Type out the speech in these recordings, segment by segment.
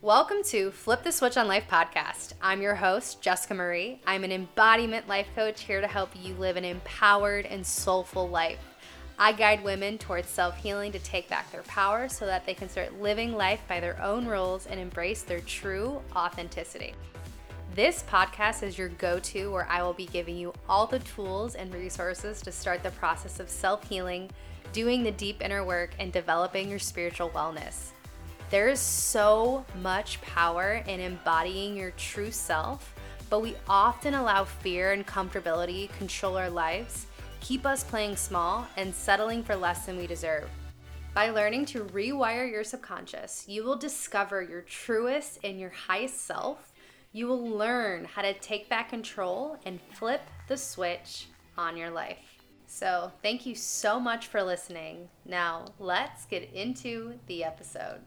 Welcome to Flip the Switch on Life podcast. I'm your host, Jessica Marie. I'm an embodiment life coach here to help you live an empowered and soulful life. I guide women towards self healing to take back their power so that they can start living life by their own rules and embrace their true authenticity. This podcast is your go to where I will be giving you all the tools and resources to start the process of self healing, doing the deep inner work, and developing your spiritual wellness. There is so much power in embodying your true self, but we often allow fear and comfortability control our lives, keep us playing small, and settling for less than we deserve. By learning to rewire your subconscious, you will discover your truest and your highest self. You will learn how to take back control and flip the switch on your life. So, thank you so much for listening. Now, let's get into the episode.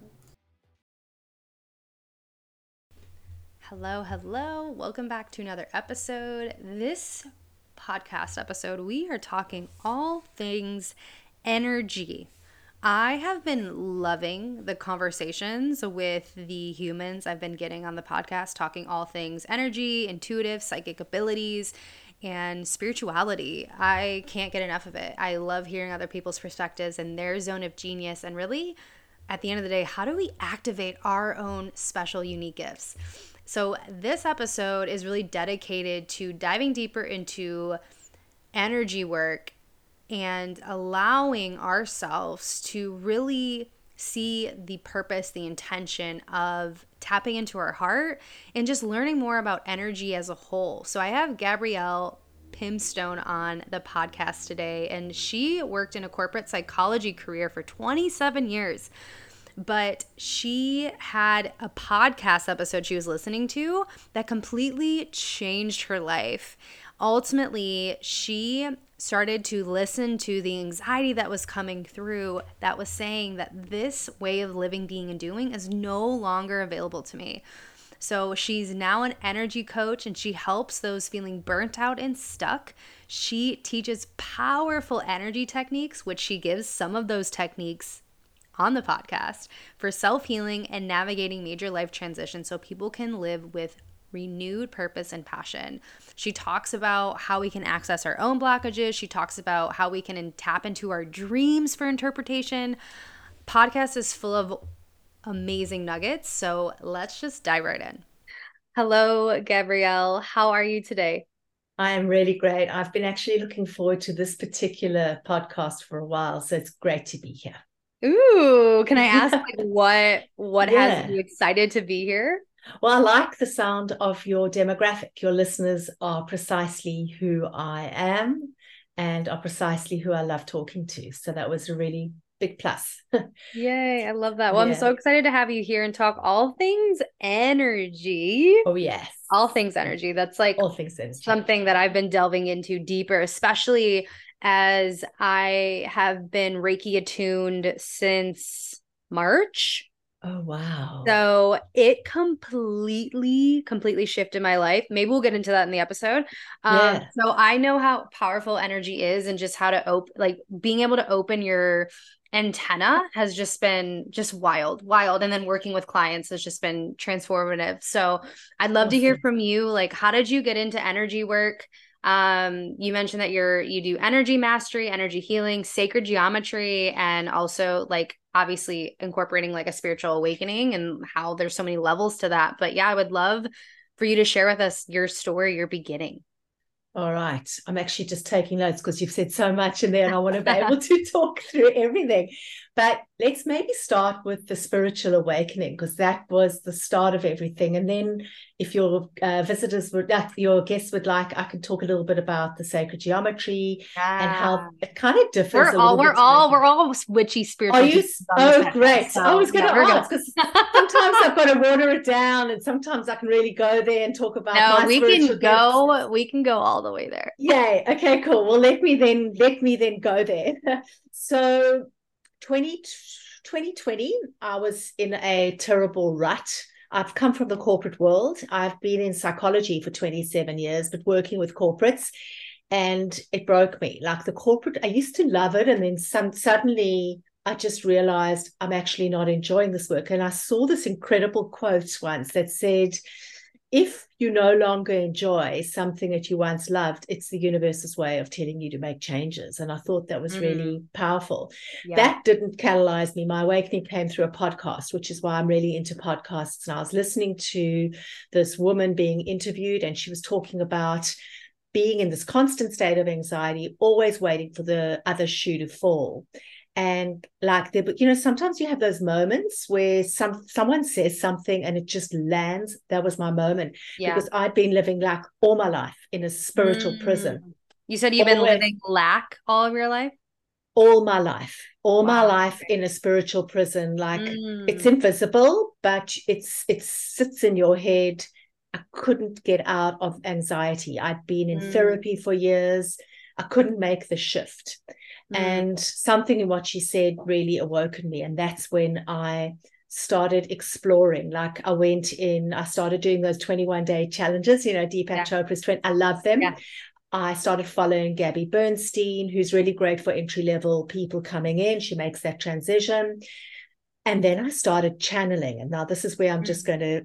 Hello, hello. Welcome back to another episode. This podcast episode, we are talking all things energy. I have been loving the conversations with the humans I've been getting on the podcast, talking all things energy, intuitive, psychic abilities, and spirituality. I can't get enough of it. I love hearing other people's perspectives and their zone of genius, and really, at the end of the day, how do we activate our own special, unique gifts? So, this episode is really dedicated to diving deeper into energy work and allowing ourselves to really see the purpose, the intention of tapping into our heart and just learning more about energy as a whole. So, I have Gabrielle Pimstone on the podcast today, and she worked in a corporate psychology career for 27 years but she had a podcast episode she was listening to that completely changed her life. Ultimately, she started to listen to the anxiety that was coming through that was saying that this way of living, being, and doing is no longer available to me. So she's now an energy coach and she helps those feeling burnt out and stuck. She teaches powerful energy techniques, which she gives some of those techniques on the podcast for self healing and navigating major life transitions so people can live with renewed purpose and passion. She talks about how we can access our own blockages. She talks about how we can tap into our dreams for interpretation. Podcast is full of amazing nuggets, so let's just dive right in. Hello, Gabrielle. How are you today? I am really great. I've been actually looking forward to this particular podcast for a while, so it's great to be here. Ooh, can I ask like what what yeah. has you excited to be here? Well, I like the sound of your demographic. Your listeners are precisely who I am and are precisely who I love talking to. So that was a really big plus. Yay, I love that. Well, yeah. I'm so excited to have you here and talk all things energy. Oh, yes. All things energy. That's like all things energy. something that I've been delving into deeper, especially as I have been Reiki attuned since March. Oh wow. So it completely, completely shifted my life. Maybe we'll get into that in the episode. Um, yeah. so I know how powerful energy is and just how to open like being able to open your antenna has just been just wild, wild. And then working with clients has just been transformative. So I'd love awesome. to hear from you. Like, how did you get into energy work? um you mentioned that you're you do energy mastery energy healing sacred geometry and also like obviously incorporating like a spiritual awakening and how there's so many levels to that but yeah i would love for you to share with us your story your beginning. All right. I'm actually just taking notes because you've said so much in there and i want to be able to talk through everything but let's maybe start with the spiritual awakening because that was the start of everything. And then, if your uh, visitors would, uh, your guests would like, I can talk a little bit about the sacred geometry yeah. and how it kind of differs. We're all, we're all, we're all witchy spiritual. Are you? Oh, great! So, I was going to yeah, ask because sometimes I've got to water it down, and sometimes I can really go there and talk about. No, we can go. Gifts. We can go all the way there. Yay! Okay, cool. Well, let me then let me then go there. so 20, 2020, I was in a terrible rut. I've come from the corporate world. I've been in psychology for 27 years, but working with corporates. and it broke me. Like the corporate, I used to love it, and then some suddenly I just realized I'm actually not enjoying this work. And I saw this incredible quote once that said, if you no longer enjoy something that you once loved, it's the universe's way of telling you to make changes. And I thought that was mm. really powerful. Yeah. That didn't catalyze me. My awakening came through a podcast, which is why I'm really into podcasts. And I was listening to this woman being interviewed, and she was talking about being in this constant state of anxiety, always waiting for the other shoe to fall and like the you know sometimes you have those moments where some someone says something and it just lands that was my moment yeah. because i'd been living like all my life in a spiritual mm. prison you said you've been living lack all of your life all my life all wow. my life in a spiritual prison like mm. it's invisible but it's it sits in your head i couldn't get out of anxiety i'd been in mm. therapy for years i couldn't make the shift Mm. And something in what she said really awoken me. And that's when I started exploring. Like I went in, I started doing those 21 day challenges, you know, Deepak yeah. Chopra's 20. I love them. Yeah. I started following Gabby Bernstein, who's really great for entry level people coming in. She makes that transition. And then I started channeling. And now this is where I'm mm. just going to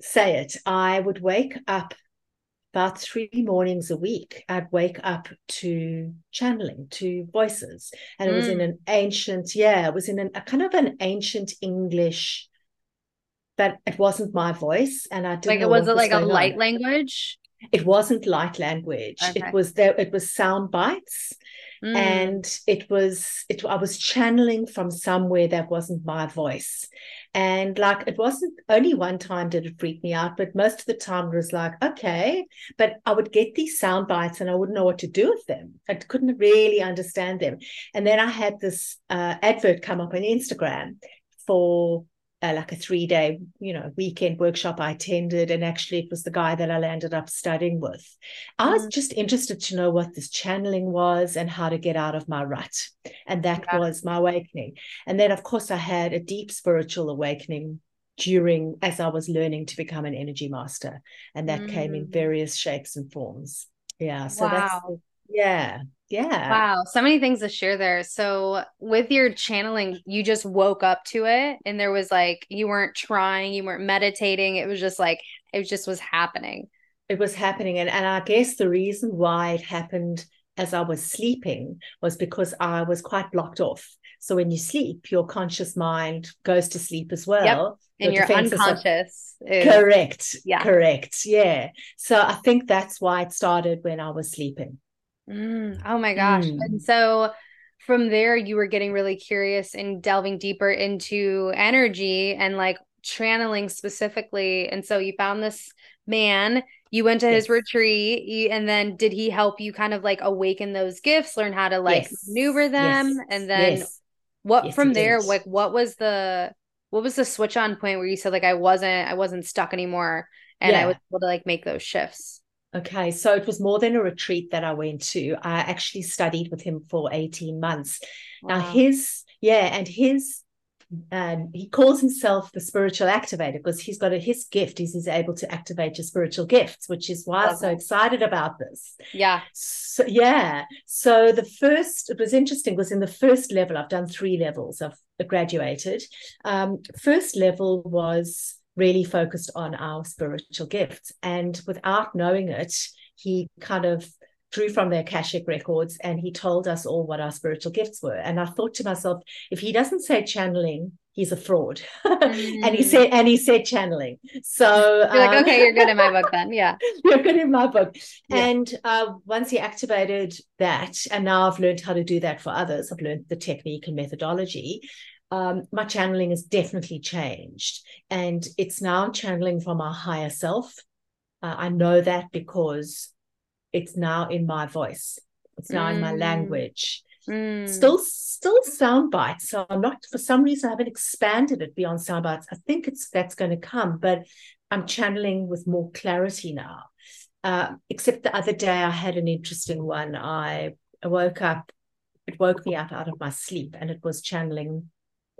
say it. I would wake up about three mornings a week, I'd wake up to channeling, to voices. And it mm. was in mm. an ancient, yeah, it was in an, a kind of an ancient English, but it wasn't my voice. And I didn't like it was it like a light on. language? It wasn't light language. Okay. It was there, it was sound bites. Mm. And it was it I was channeling from somewhere that wasn't my voice. And like it wasn't only one time did it freak me out, but most of the time it was like, okay. But I would get these sound bites and I wouldn't know what to do with them. I couldn't really understand them. And then I had this uh, advert come up on Instagram for uh, like a three day, you know, weekend workshop I attended. And actually, it was the guy that I landed up studying with. I was mm. just interested to know what this channeling was and how to get out of my rut. And that yeah. was my awakening. And then, of course, I had a deep spiritual awakening during as I was learning to become an energy master. And that mm. came in mm. various shapes and forms. Yeah. So wow. that's, yeah yeah. Wow so many things to share there. So with your channeling you just woke up to it and there was like you weren't trying you weren't meditating it was just like it just was happening. It was happening and, and i guess the reason why it happened as i was sleeping was because i was quite blocked off. So when you sleep your conscious mind goes to sleep as well. yep. and your unconscious is, correct yeah. correct yeah. So i think that's why it started when i was sleeping Mm, oh my gosh. Mm. And so from there, you were getting really curious and delving deeper into energy and like channeling specifically. And so you found this man, you went to yes. his retreat, and then did he help you kind of like awaken those gifts, learn how to like yes. maneuver them? Yes. And then what from there, like what was the what was the switch on point where you said like I wasn't I wasn't stuck anymore and yeah. I was able to like make those shifts? Okay, so it was more than a retreat that I went to. I actually studied with him for 18 months. Wow. Now, his, yeah, and his, um, he calls himself the spiritual activator because he's got a, his gift is he's able to activate your spiritual gifts, which is why I'm so excited about this. Yeah. So, yeah. So the first, it was interesting, was in the first level, I've done three levels, I've graduated. Um, first level was really focused on our spiritual gifts. And without knowing it, he kind of drew from the Akashic records and he told us all what our spiritual gifts were. And I thought to myself, if he doesn't say channeling, he's a fraud. Mm. and he mm. said, and he said channeling. So you're like, um, okay, you're good in my book then. Yeah. you're good in my book. Yeah. And uh, once he activated that, and now I've learned how to do that for others, I've learned the technique and methodology um, my channeling has definitely changed. And it's now channeling from our higher self. Uh, I know that because it's now in my voice, it's now mm. in my mm. language. Mm. Still, still sound bites. So I'm not, for some reason, I haven't expanded it beyond sound bites. I think it's that's going to come, but I'm channeling with more clarity now. Uh, except the other day, I had an interesting one. I woke up, it woke me up out of my sleep, and it was channeling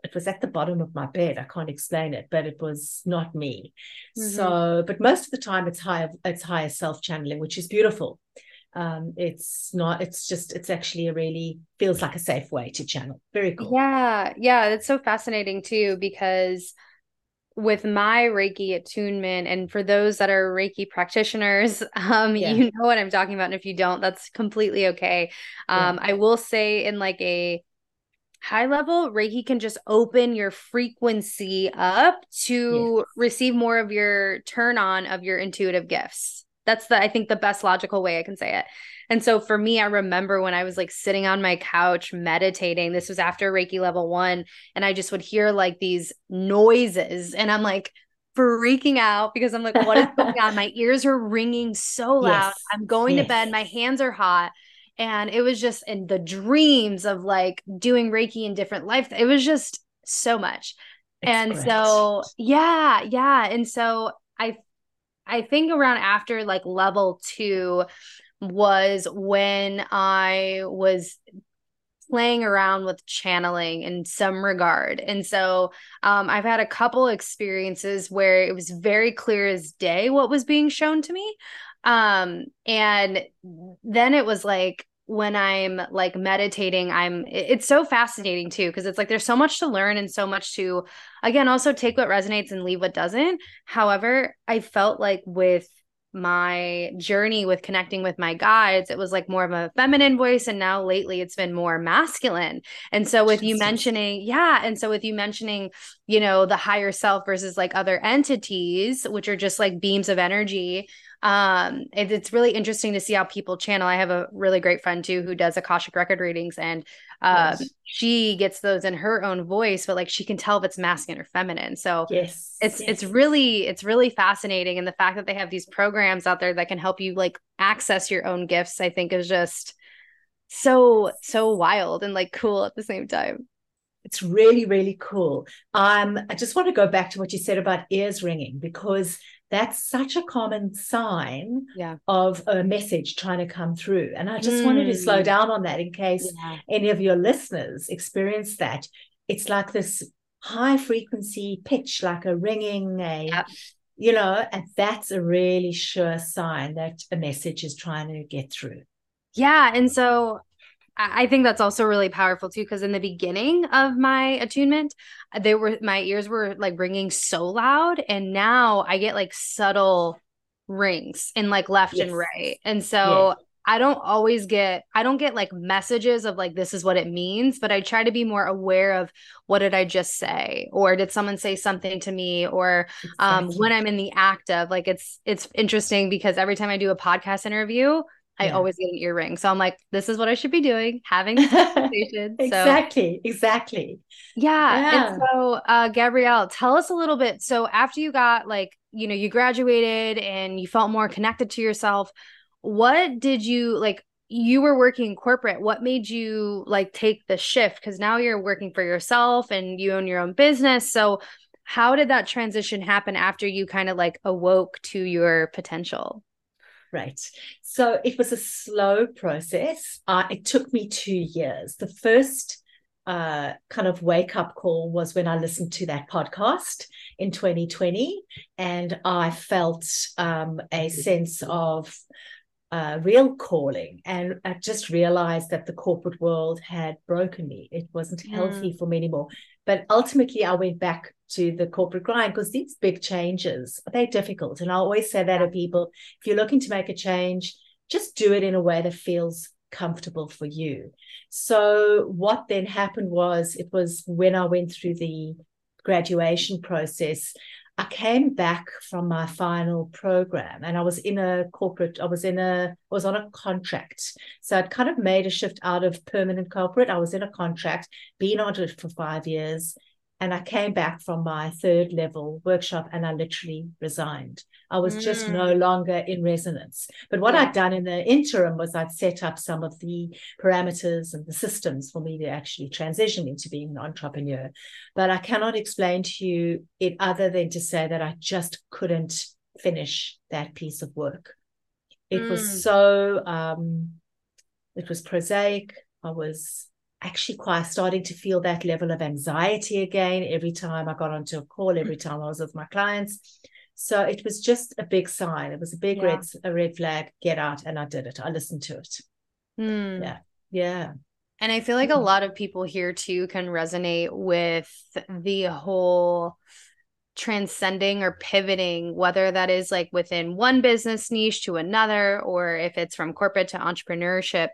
it was at the bottom of my bed. I can't explain it, but it was not me. Mm-hmm. So, but most of the time it's higher, it's higher self channeling, which is beautiful. um, it's not it's just it's actually a really feels like a safe way to channel very cool yeah yeah that's so fascinating too because with my reiki attunement and for those that are reiki practitioners um yeah. you know what i'm talking about and if you don't that's completely okay um yeah. i will say in like a high level reiki can just open your frequency up to yes. receive more of your turn on of your intuitive gifts that's the i think the best logical way i can say it and so for me i remember when i was like sitting on my couch meditating this was after reiki level 1 and i just would hear like these noises and i'm like freaking out because i'm like what is going on my ears are ringing so loud yes. i'm going yes. to bed my hands are hot and it was just in the dreams of like doing reiki in different life it was just so much it's and great. so yeah yeah and so i i think around after like level 2 was when i was playing around with channeling in some regard. And so um, I've had a couple experiences where it was very clear as day what was being shown to me. Um, and then it was like when I'm like meditating, I'm it's so fascinating too because it's like there's so much to learn and so much to again also take what resonates and leave what doesn't. However, I felt like with my journey with connecting with my guides, it was like more of a feminine voice. And now lately it's been more masculine. And so with you mentioning, yeah. And so with you mentioning, you know, the higher self versus like other entities, which are just like beams of energy, um it, it's really interesting to see how people channel. I have a really great friend too who does akashic record readings and um yes. she gets those in her own voice but like she can tell if it's masculine or feminine. So yes. it's yes. it's really it's really fascinating. And the fact that they have these programs out there that can help you like access your own gifts i think is just so so wild and like cool at the same time. It's really really cool. Um i just want to go back to what you said about ears ringing because that's such a common sign yeah. of a message trying to come through. And I just mm. wanted to slow mm. down on that in case yeah. any of your listeners experience that. It's like this high frequency pitch, like a ringing, a yep. you know, and that's a really sure sign that a message is trying to get through. Yeah. And so I think that's also really powerful too, because in the beginning of my attunement, they were my ears were like ringing so loud, and now I get like subtle rings in like left yes. and right, and so. I don't always get I don't get like messages of like this is what it means, but I try to be more aware of what did I just say or did someone say something to me or um, exactly. um when I'm in the act of like it's it's interesting because every time I do a podcast interview, I yeah. always get an earring. So I'm like, this is what I should be doing, having this conversation. exactly, so, exactly. Yeah. yeah. And so uh Gabrielle, tell us a little bit. So after you got like, you know, you graduated and you felt more connected to yourself, what did you like you were working corporate what made you like take the shift because now you're working for yourself and you own your own business so how did that transition happen after you kind of like awoke to your potential Right. So it was a slow process. Uh, it took me two years. The first uh, kind of wake up call was when I listened to that podcast in 2020, and I felt um, a sense of uh, real calling. And I just realized that the corporate world had broken me. It wasn't healthy mm. for me anymore. But ultimately, I went back to the corporate grind because these big changes they're difficult. And i always say that to people if you're looking to make a change just do it in a way that feels comfortable for you. So what then happened was it was when i went through the graduation process i came back from my final program and i was in a corporate i was in a I was on a contract. So i'd kind of made a shift out of permanent corporate. I was in a contract been on it for five years and I came back from my third level workshop and I literally resigned. I was mm. just no longer in resonance. But what yeah. I'd done in the interim was I'd set up some of the parameters and the systems for me to actually transition into being an entrepreneur. But I cannot explain to you it other than to say that I just couldn't finish that piece of work. It mm. was so, um, it was prosaic. I was actually quite starting to feel that level of anxiety again every time I got onto a call, every time I was with my clients. So it was just a big sign. It was a big Yeah. red a red flag. Get out, and I did it. I listened to it. Hmm. Yeah, yeah, And I feel like a Mhm. lot of people here too can resonate with the whole transcending or pivoting, whether that is like within one business niche to another, or if it's from corporate to entrepreneurship.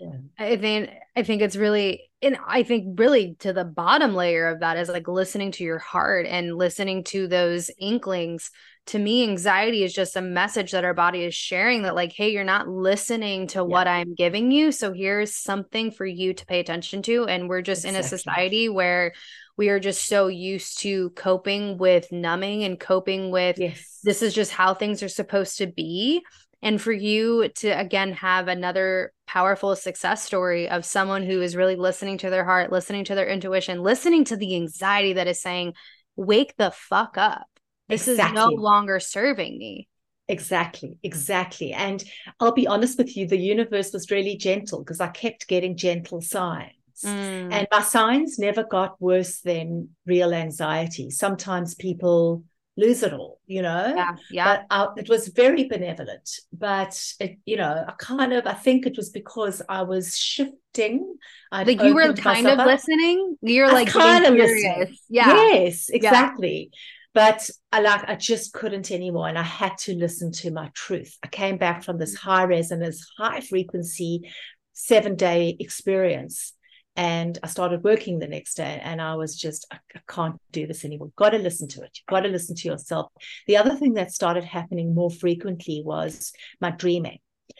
Yeah. I think I think it's really and I think really to the bottom layer of that is like listening to your heart and listening to those inklings. To me, anxiety is just a message that our body is sharing that, like, hey, you're not listening to what I'm giving you. So here's something for you to pay attention to. And we're just in a society where we are just so used to coping with numbing and coping with yes. this is just how things are supposed to be. And for you to again have another powerful success story of someone who is really listening to their heart, listening to their intuition, listening to the anxiety that is saying, wake the fuck up. This is no longer serving me. Exactly, exactly. And I'll be honest with you, the universe was really gentle because I kept getting gentle signs. Mm, And my signs never got worse than real anxiety. Sometimes people lose it all, you know? yeah, yeah. But I, it was very benevolent. But, it, you know, I kind of, I think it was because I was shifting. I'd like you were kind of up. listening. You're I like kind of curious. listening. Yeah. Yes, exactly. But I like I just couldn't anymore. And I had to listen to my truth. I came back from this mm. high resonance, high frequency, seven day experience. And I started working the next day, and I was just, I, I can't do this anymore. You've got to listen to it. You've got to listen to yourself. The other thing that started happening more frequently was my dreaming.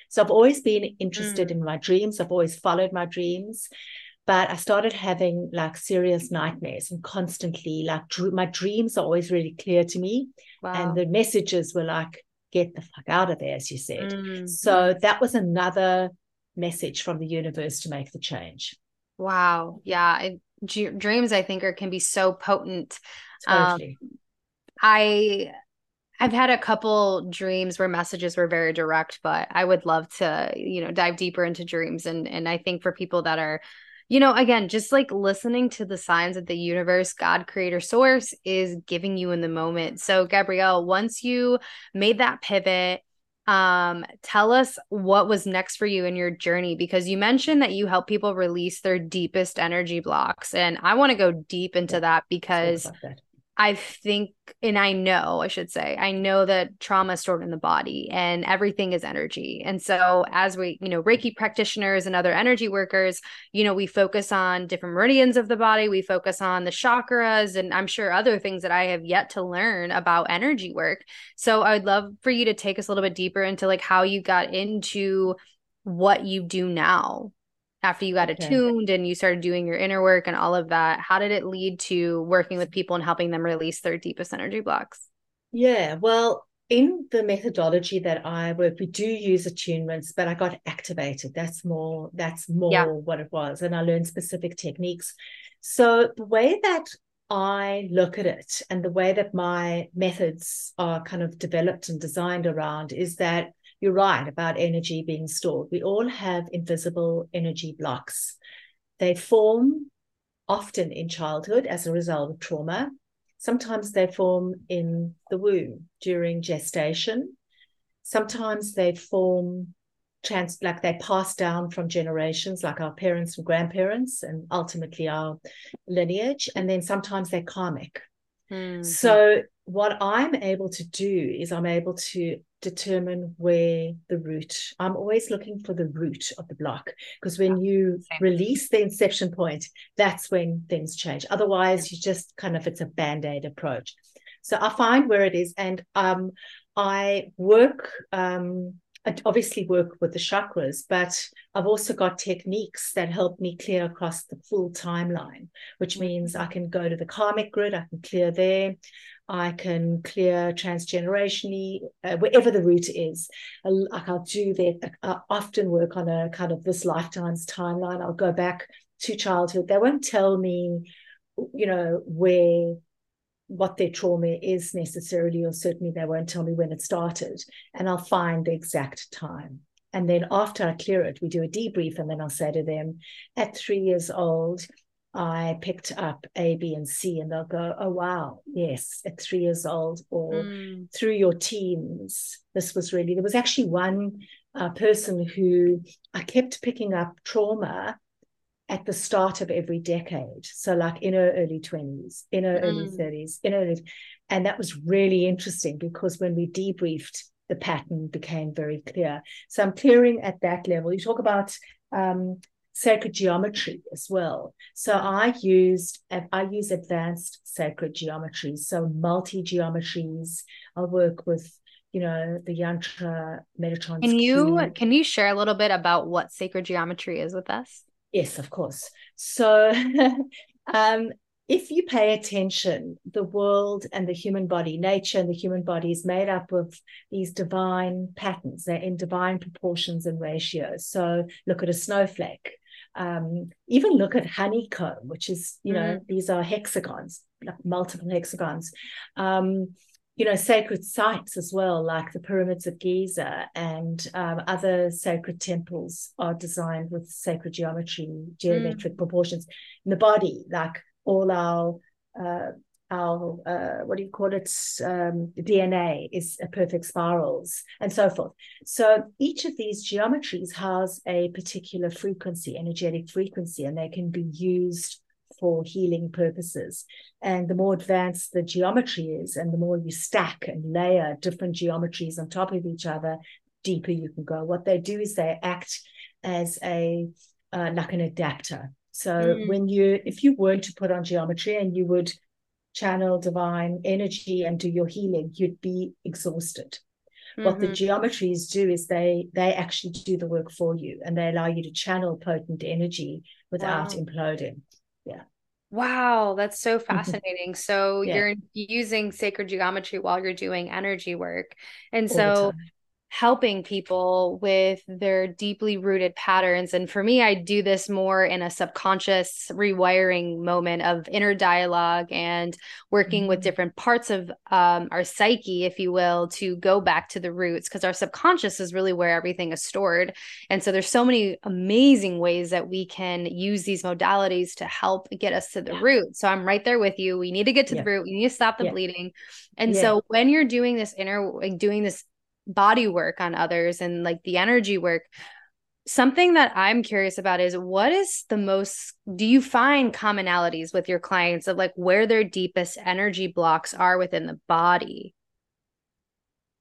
So I've always been interested in my dreams. I've always followed my dreams but I started having like serious nightmares and constantly like dr- my dreams are always really clear to me Wow. and the messages were like get the fuck out of there as you said Mm, so that was another message from the universe to make the change wow. Yeah. I, dreams, I think, are can be so potent. Um, I I've had a couple dreams where messages were very direct, but I would love to, you know, dive deeper into dreams and and I think for people that are you know, again, just like listening to the signs that the universe, God, creator, source is giving you in the moment. So, Gabrielle, once you made that pivot, um, tell us what was next for you in your journey because you mentioned that you help people release their deepest energy blocks. And I want to go deep into Yeah. that because that. I think, and I know, I should say, I know that trauma is stored in the body and everything is energy. And so, as we, you know, Reiki practitioners and other energy workers, you know, we focus on different meridians of the body, we focus on the chakras, and I'm sure other things that I have yet to learn about energy work. So, I would love for you to take us a little bit deeper into like how you got into what you do now after you got Okay. attuned and you started doing your inner work and all of that how did it lead to working with people and helping them release their deepest energy blocks Yeah, well, in the methodology that I work, we do use attunements, but I got activated. That's more, that's more Yeah. what it was. And I learned specific techniques. So the way that I look at it and the way that my methods are kind of developed and designed around is that you're right about energy being stored. We all have invisible energy blocks. They form often in childhood as a result of trauma. Sometimes they form in the womb during gestation. Sometimes they form trans like they pass down from generations, like our parents and grandparents, and ultimately our lineage. And then sometimes they're karmic. Mhm. So what I'm able to do is I'm able to determine where the root. I'm always looking for the root of the block because when you same. release the inception point, that's when things change. Otherwise, you just kind of it's a band-aid approach. So I find where it is, and um, I work. Um, I obviously work with the chakras, but I've also got techniques that help me clear across the full timeline, which means I can go to the karmic grid, I can clear there, I can clear transgenerationally, uh, wherever the root is. Uh, Like I'll do that. I often work on a kind of this lifetime's timeline. I'll go back to childhood. They won't tell me, you know, where what their trauma is necessarily, or certainly they won't tell me when it started. And I'll find the exact time. And then after I clear it, we do a debrief, and then I'll say to them, at three years old, I picked up A, B, and C, and they'll go, oh, wow, yes, at three years old, or mm. through your teens. This was really, there was actually one uh, person who I kept picking up trauma at the start of every decade. So, like in her early 20s, in her mm. early 30s, in her early, and that was really interesting because when we debriefed, the pattern became very clear. So, I'm clearing at that level. You talk about um, sacred geometry as well. So I used I use advanced sacred geometries, so multi geometries. I work with you know the yantra Metatron. Can you can you share a little bit about what sacred geometry is with us? Yes, of course. So um, if you pay attention, the world and the human body, nature and the human body is made up of these divine patterns. They're in divine proportions and ratios. So look at a snowflake um, even look at honeycomb, which is, you know, mm. these are hexagons, like multiple hexagons. Um, you know, sacred sites as well, like the pyramids of Giza and um, other sacred temples are designed with sacred geometry, geometric mm. proportions in the body, like all our uh, our uh, what do you call it um, DNA is a perfect spirals and so forth. So each of these geometries has a particular frequency, energetic frequency, and they can be used for healing purposes. And the more advanced the geometry is, and the more you stack and layer different geometries on top of each other, deeper you can go. What they do is they act as a uh, like an adapter. So mm. when you, if you were to put on geometry and you would channel divine energy and do your healing, you'd be exhausted. Mm-hmm. What the mm-hmm. geometries do is they they actually do the work for you and they allow you to channel potent energy without wow. imploding. Yeah. Wow, that's so fascinating. so yeah. you're using sacred geometry while you're doing energy work. And All so helping people with their deeply rooted patterns. And for me, I do this more in a subconscious rewiring moment of inner dialogue and working mm-hmm. with different parts of um, our psyche, if you will, to go back to the roots, because our subconscious is really where everything is stored. And so there's so many amazing ways that we can use these modalities to help get us to the yeah. root. So I'm right there with you. We need to get to yeah. the root. We need to stop the yeah. bleeding. And so when you're doing this inner, like doing this body work on others and like the energy work something that i'm curious about is what is the most do you find commonalities with your clients of like where their deepest energy blocks are within the body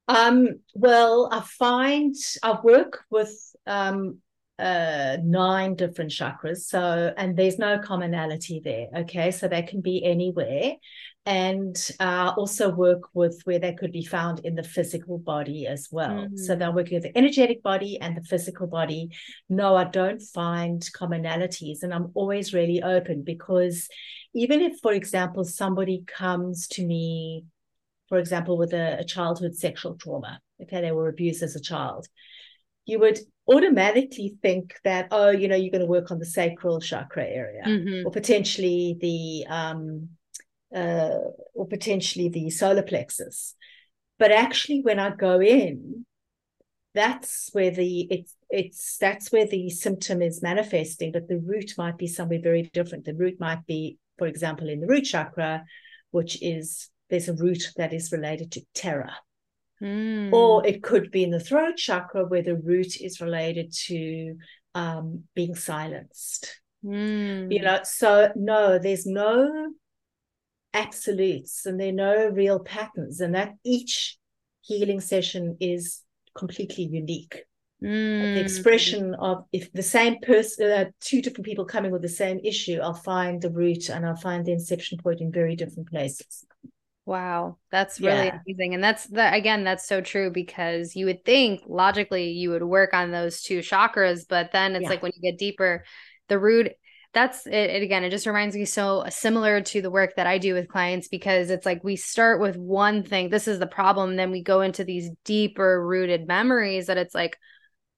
um well i find i work with um uh, nine different chakras. So, and there's no commonality there. Okay. So they can be anywhere and uh, also work with where they could be found in the physical body as well. Mm-hmm. So they're working with the energetic body and the physical body. No, I don't find commonalities. And I'm always really open because even if, for example, somebody comes to me, for example, with a, a childhood sexual trauma, okay, they were abused as a child you would automatically think that oh you know you're going to work on the sacral chakra area mm-hmm. or potentially the um uh, or potentially the solar plexus but actually when i go in that's where the it's it's that's where the symptom is manifesting but the root might be somewhere very different the root might be for example in the root chakra which is there's a root that is related to terror Mm. Or it could be in the throat chakra where the root is related to um, being silenced. Mm. You know, so no, there's no absolutes and there are no real patterns, and that each healing session is completely unique. Mm. The expression of if the same person, uh, two different people coming with the same issue, I'll find the root and I'll find the inception point in very different places. Wow, that's really yeah. amazing. And that's that again, that's so true because you would think logically you would work on those two chakras, but then it's yeah. like when you get deeper, the root that's it, it, again it just reminds me so uh, similar to the work that i do with clients because it's like we start with one thing this is the problem then we go into these deeper rooted memories that it's like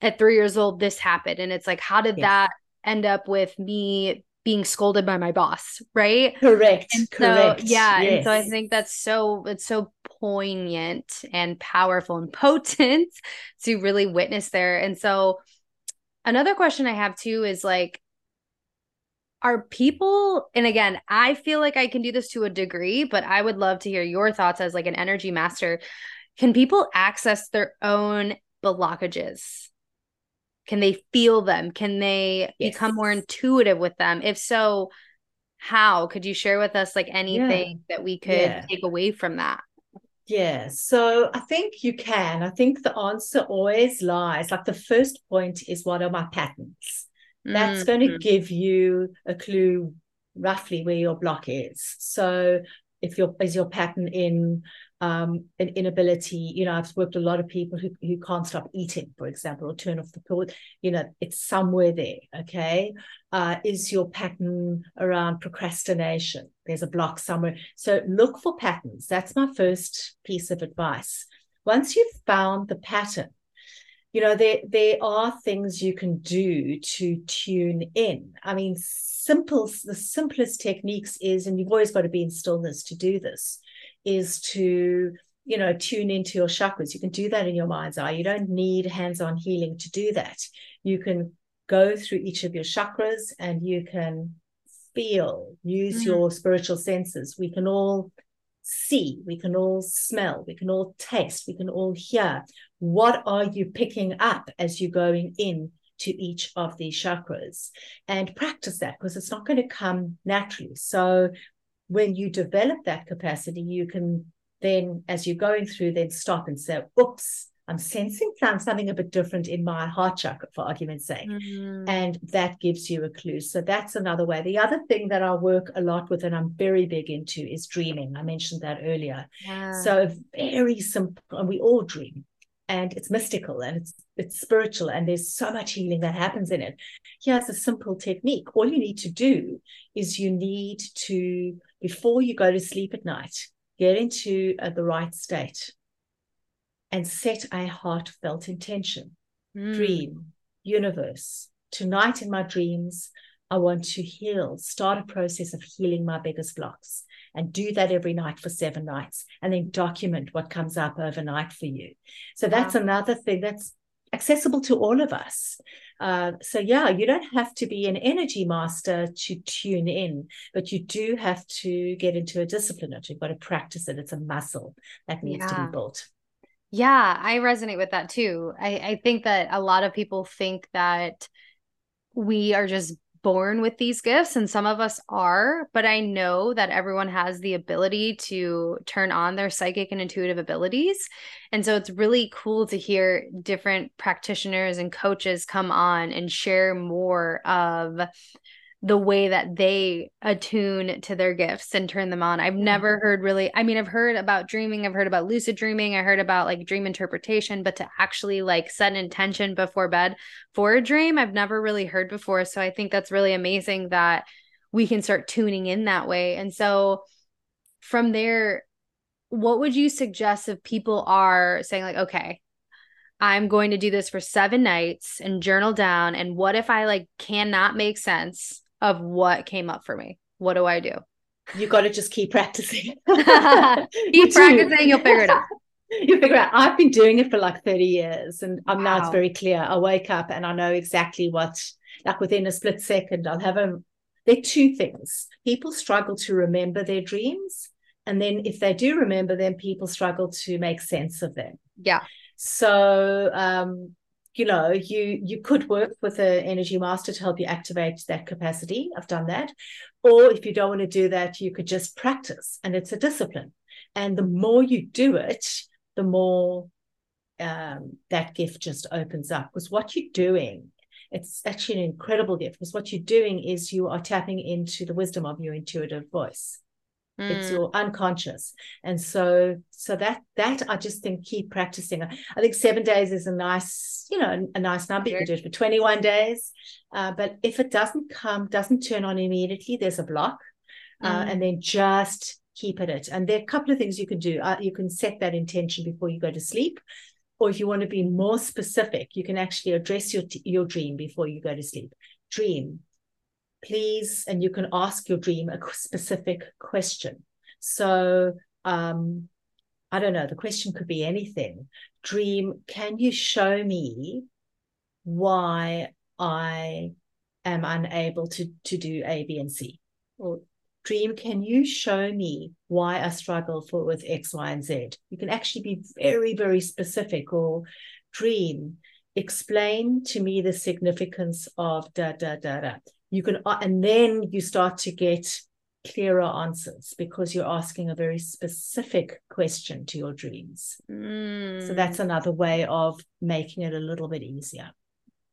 at three years old this happened and it's like how did yes. that end up with me being scolded by my boss, right? Correct. And correct. So, yeah. Yes. And so I think that's so it's so poignant and powerful and potent to really witness there. And so another question I have too is like are people and again i feel like i can do this to a degree but i would love to hear your thoughts as like an energy master can people access their own blockages can they feel them can they yes. become more intuitive with them if so how could you share with us like anything yeah. that we could yeah. take away from that yeah, so I think you can. I think the answer always lies. Like the first point is what are my patterns? That's mm-hmm. going to give you a clue roughly where your block is. So if your is your pattern in um, an inability, you know, I've worked a lot of people who, who can't stop eating, for example, or turn off the pill, you know, it's somewhere there. Okay. Uh, is your pattern around procrastination? There's a block somewhere. So look for patterns. That's my first piece of advice. Once you've found the pattern, you know, there, there are things you can do to tune in. I mean, simple, the simplest techniques is, and you've always got to be in stillness to do this is to you know tune into your chakras you can do that in your mind's eye you don't need hands-on healing to do that you can go through each of your chakras and you can feel use mm. your spiritual senses we can all see we can all smell we can all taste we can all hear what are you picking up as you're going in to each of these chakras and practice that because it's not going to come naturally so when you develop that capacity, you can then, as you're going through, then stop and say, oops, I'm sensing something a bit different in my heart chakra, for argument's sake. Mm-hmm. And that gives you a clue. So that's another way. The other thing that I work a lot with and I'm very big into is dreaming. I mentioned that earlier. Yeah. So very simple, and we all dream and it's mystical and it's it's spiritual and there's so much healing that happens in it. Here's a simple technique. All you need to do is you need to before you go to sleep at night, get into uh, the right state and set a heartfelt intention. Mm. Dream, universe. Tonight in my dreams, I want to heal, start a process of healing my biggest blocks and do that every night for seven nights and then document what comes up overnight for you. So that's wow. another thing that's accessible to all of us. Uh, so yeah, you don't have to be an energy master to tune in, but you do have to get into a discipline. You've got to practice it. It's a muscle that needs yeah. to be built. Yeah, I resonate with that too. I, I think that a lot of people think that we are just born with these gifts and some of us are but i know that everyone has the ability to turn on their psychic and intuitive abilities. And so it's really cool to hear different practitioners and coaches come on and share more of the way that they attune to their gifts and turn them on. I've never heard really, I mean, I've heard about dreaming, I've heard about lucid dreaming, I heard about like dream interpretation, but to actually like set an intention before bed for a dream, I've never really heard before. So I think that's really amazing that we can start tuning in that way. And so from there, what would you suggest if people are saying, like, okay, I'm going to do this for seven nights and journal down. And what if I like cannot make sense of what came up for me. What do I do? You got to just keep practicing. keep practicing, you'll figure it out. you figure it out. I've been doing it for like 30 years, and wow. now it's very clear. I wake up and I know exactly what, like within a split second, I'll have a. There are two things. People struggle to remember their dreams. And then if they do remember them, people struggle to make sense of them. Yeah. So um, you know you you could work with an energy master to help you activate that capacity. I've done that. Or if you don't want to do that you could just practice and it's a discipline. And the more you do it the more um, that gift just opens up because what you're doing it's actually an incredible gift because what you're doing is you are tapping into the wisdom of your intuitive voice mm. it's your unconscious. And so so that that i just think keep practicing. I think seven days is a nice you know a nice number. You can do it for 21 days. Uh, but if it doesn't come doesn't turn on immediately there's a block. Uh, mm. and then just keep at it. And there are a couple of things you can do. Uh, you can set that intention before you go to sleep. Or if you want to be more specific you can actually address your your dream before you go to sleep. Dream please, and you can ask your dream a specific question. So, um, I don't know, the question could be anything. Dream, can you show me why I am unable to to do A, B, and C. Or dream, can you show me why I struggle for with X, Y, and Z? You can actually be very, very specific. Or dream, explain to me the significance of da da da da. You can, uh, and then you start to get clearer answers because you're asking a very specific question to your dreams. Mm. So that's another way of making it a little bit easier.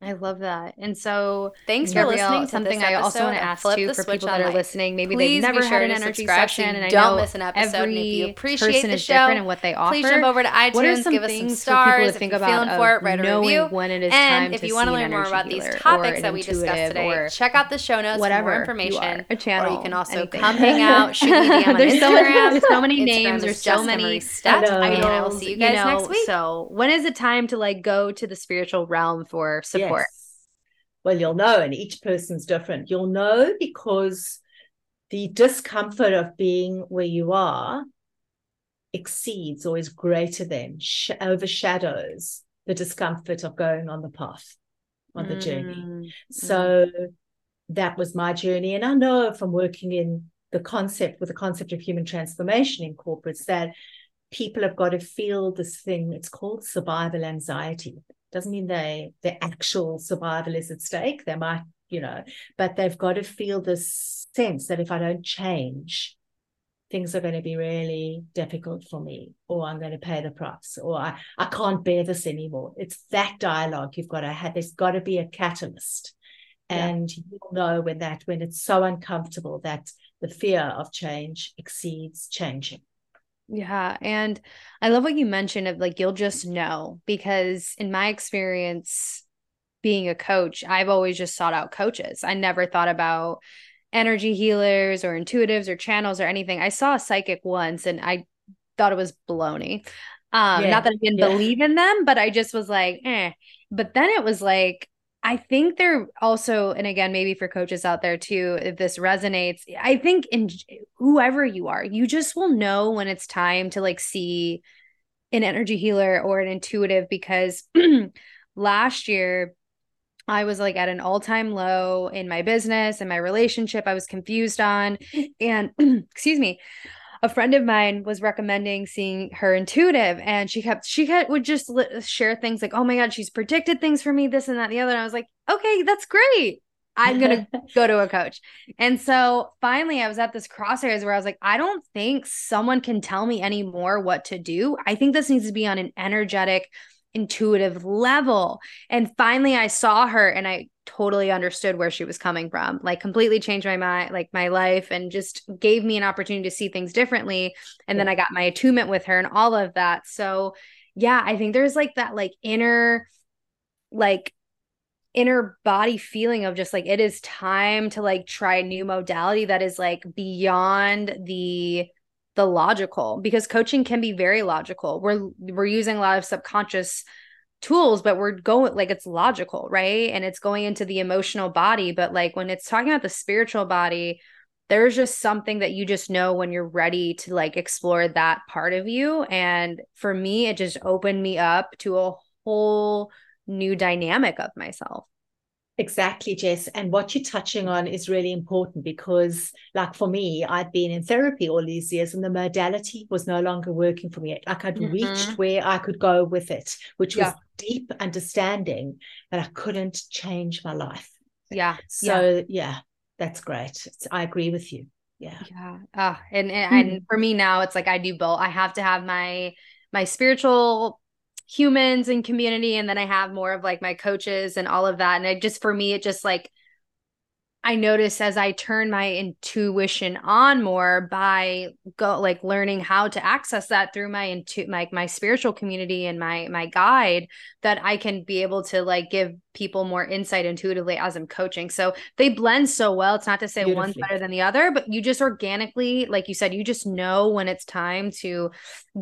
I love that. And so thanks for Gabrielle, listening to something I also want to ask too for people that are listening. Maybe they've never sure had an energy session and I don't miss an episode. Every and if you appreciate the show, and what they offer. Please jump over to iTunes, what are some give us some stars. For people to think if you're feeling about for it, write a review. When it is and time if you want to learn more about these topics that we discussed today, check out the show notes for more information. A channel, or you can also come hang out, shoot me DM on Instagram. There's so many names. There's so many steps. I will see you guys next week. So when is it time to like go to the spiritual realm for support? Well, you'll know, and each person's different. You'll know because the discomfort of being where you are exceeds or is greater than, sh- overshadows the discomfort of going on the path, on the mm, journey. So mm. that was my journey. And I know from working in the concept with the concept of human transformation in corporates that people have got to feel this thing. It's called survival anxiety doesn't mean they their actual survival is at stake. They might, you know, but they've got to feel this sense that if I don't change, things are going to be really difficult for me, or I'm going to pay the price, or I, I can't bear this anymore. It's that dialogue you've got to have. There's got to be a catalyst. And yeah. you'll know when that when it's so uncomfortable that the fear of change exceeds changing. Yeah. And I love what you mentioned of like, you'll just know because in my experience, being a coach, I've always just sought out coaches. I never thought about energy healers or intuitives or channels or anything. I saw a psychic once and I thought it was baloney. Um, yeah. not that I didn't yeah. believe in them, but I just was like, eh. But then it was like, I think they're also, and again, maybe for coaches out there too, if this resonates, I think in whoever you are, you just will know when it's time to like see an energy healer or an intuitive because last year I was like at an all time low in my business and my relationship. I was confused on, and excuse me, a friend of mine was recommending seeing her intuitive and she kept she kept, would just li- share things like oh my god she's predicted things for me this and that and the other and i was like okay that's great. I'm gonna go to a coach. And so finally i was at this crosshairs where i was like i don't think someone can tell me anymore what to do. I think this needs to be on an energetic intuitive level. And finally i saw her and i totally understood where she was coming from like completely changed my mind like my life and just gave me an opportunity to see things differently. And then i got my attunement with her and all of that. So yeah i think there's like that like inner like inner body feeling of just like it is time to like try a new modality that is like beyond the the logical because coaching can be very logical. We're we're using a lot of subconscious tools but we're going like it's logical right? And it's going into the emotional body but like when it's talking about the spiritual body there's just something that you just know when you're ready to like explore that part of you. And for me it just opened me up to a whole new dynamic of myself Exactly, Jess. And what you're touching on is really important because, like for me, I'd been in therapy all these years and the modality was no longer working for me. Like I'd mm-hmm. reached where I could go with it, which was yeah. deep understanding, but I couldn't change my life. Yeah. So, yeah, yeah that's great. I agree with you. Yeah. Yeah. Uh, and, and, mm-hmm. and for me now, it's like I do both. I have to have my my spiritual humans and community and then I have more of like my coaches and all of that. And i just for me it just like I notice as I turn my intuition on more by go like learning how to access that through my into my my spiritual community and my my guide that I can be able to like give people more insight intuitively as I'm coaching. So they blend so well. It's not to say one's better than the other, but you just organically, like you said, you just know when it's time to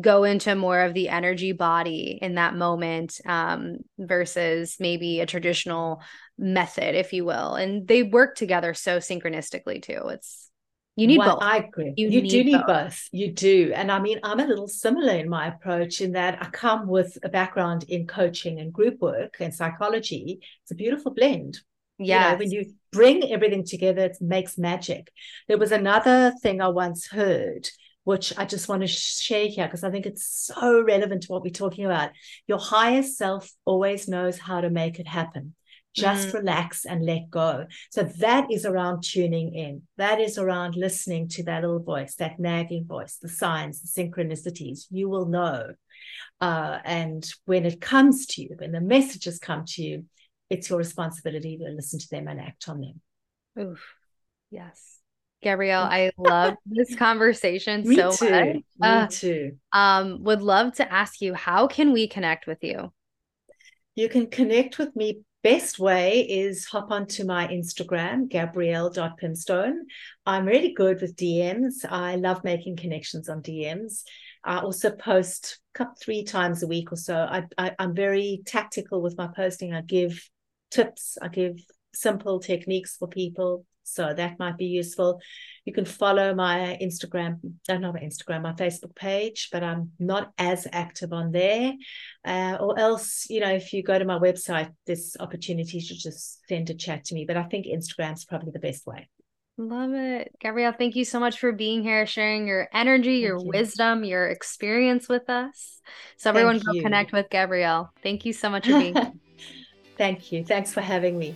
go into more of the energy body in that moment um, versus maybe a traditional method, if you will. And they work together so synchronistically too. It's you need well, both. I agree. You, you need do need both. both. You do. And I mean, I'm a little similar in my approach in that I come with a background in coaching and group work and psychology. It's a beautiful blend. Yeah. You know, when you bring everything together, it makes magic. There was another thing I once heard, which I just want to share here because I think it's so relevant to what we're talking about. Your higher self always knows how to make it happen. Just mm-hmm. relax and let go. So that is around tuning in. That is around listening to that little voice, that nagging voice, the signs, the synchronicities. You will know. Uh, and when it comes to you, when the messages come to you, it's your responsibility to listen to them and act on them. Oof. Yes. Gabrielle, I love this conversation Me so too. much. Me uh, too. Um, would love to ask you, how can we connect with you? You can connect with me. Best way is hop onto my Instagram, gabrielle.pimstone. I'm really good with DMs. I love making connections on DMs. I also post three times a week or so. I, I, I'm very tactical with my posting. I give tips, I give simple techniques for people. So that might be useful. You can follow my Instagram, uh, not my Instagram, my Facebook page, but I'm not as active on there. Uh, or else, you know, if you go to my website, there's opportunity to just send a chat to me. But I think Instagram's probably the best way. Love it. Gabrielle, thank you so much for being here, sharing your energy, your you. wisdom, your experience with us. So everyone thank go you. connect with Gabrielle. Thank you so much for being here. Thank you. Thanks for having me.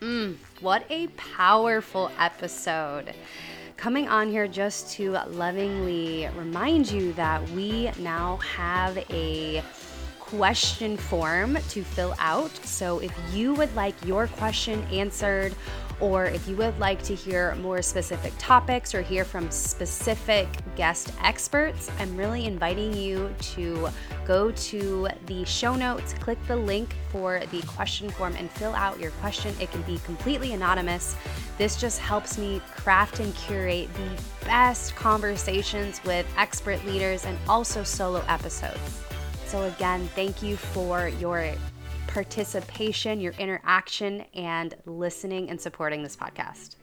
Mm, what a powerful episode. Coming on here just to lovingly remind you that we now have a question form to fill out. So if you would like your question answered, or if you would like to hear more specific topics or hear from specific guest experts, I'm really inviting you to go to the show notes, click the link for the question form, and fill out your question. It can be completely anonymous. This just helps me craft and curate the best conversations with expert leaders and also solo episodes. So, again, thank you for your participation, your interaction, and listening and supporting this podcast.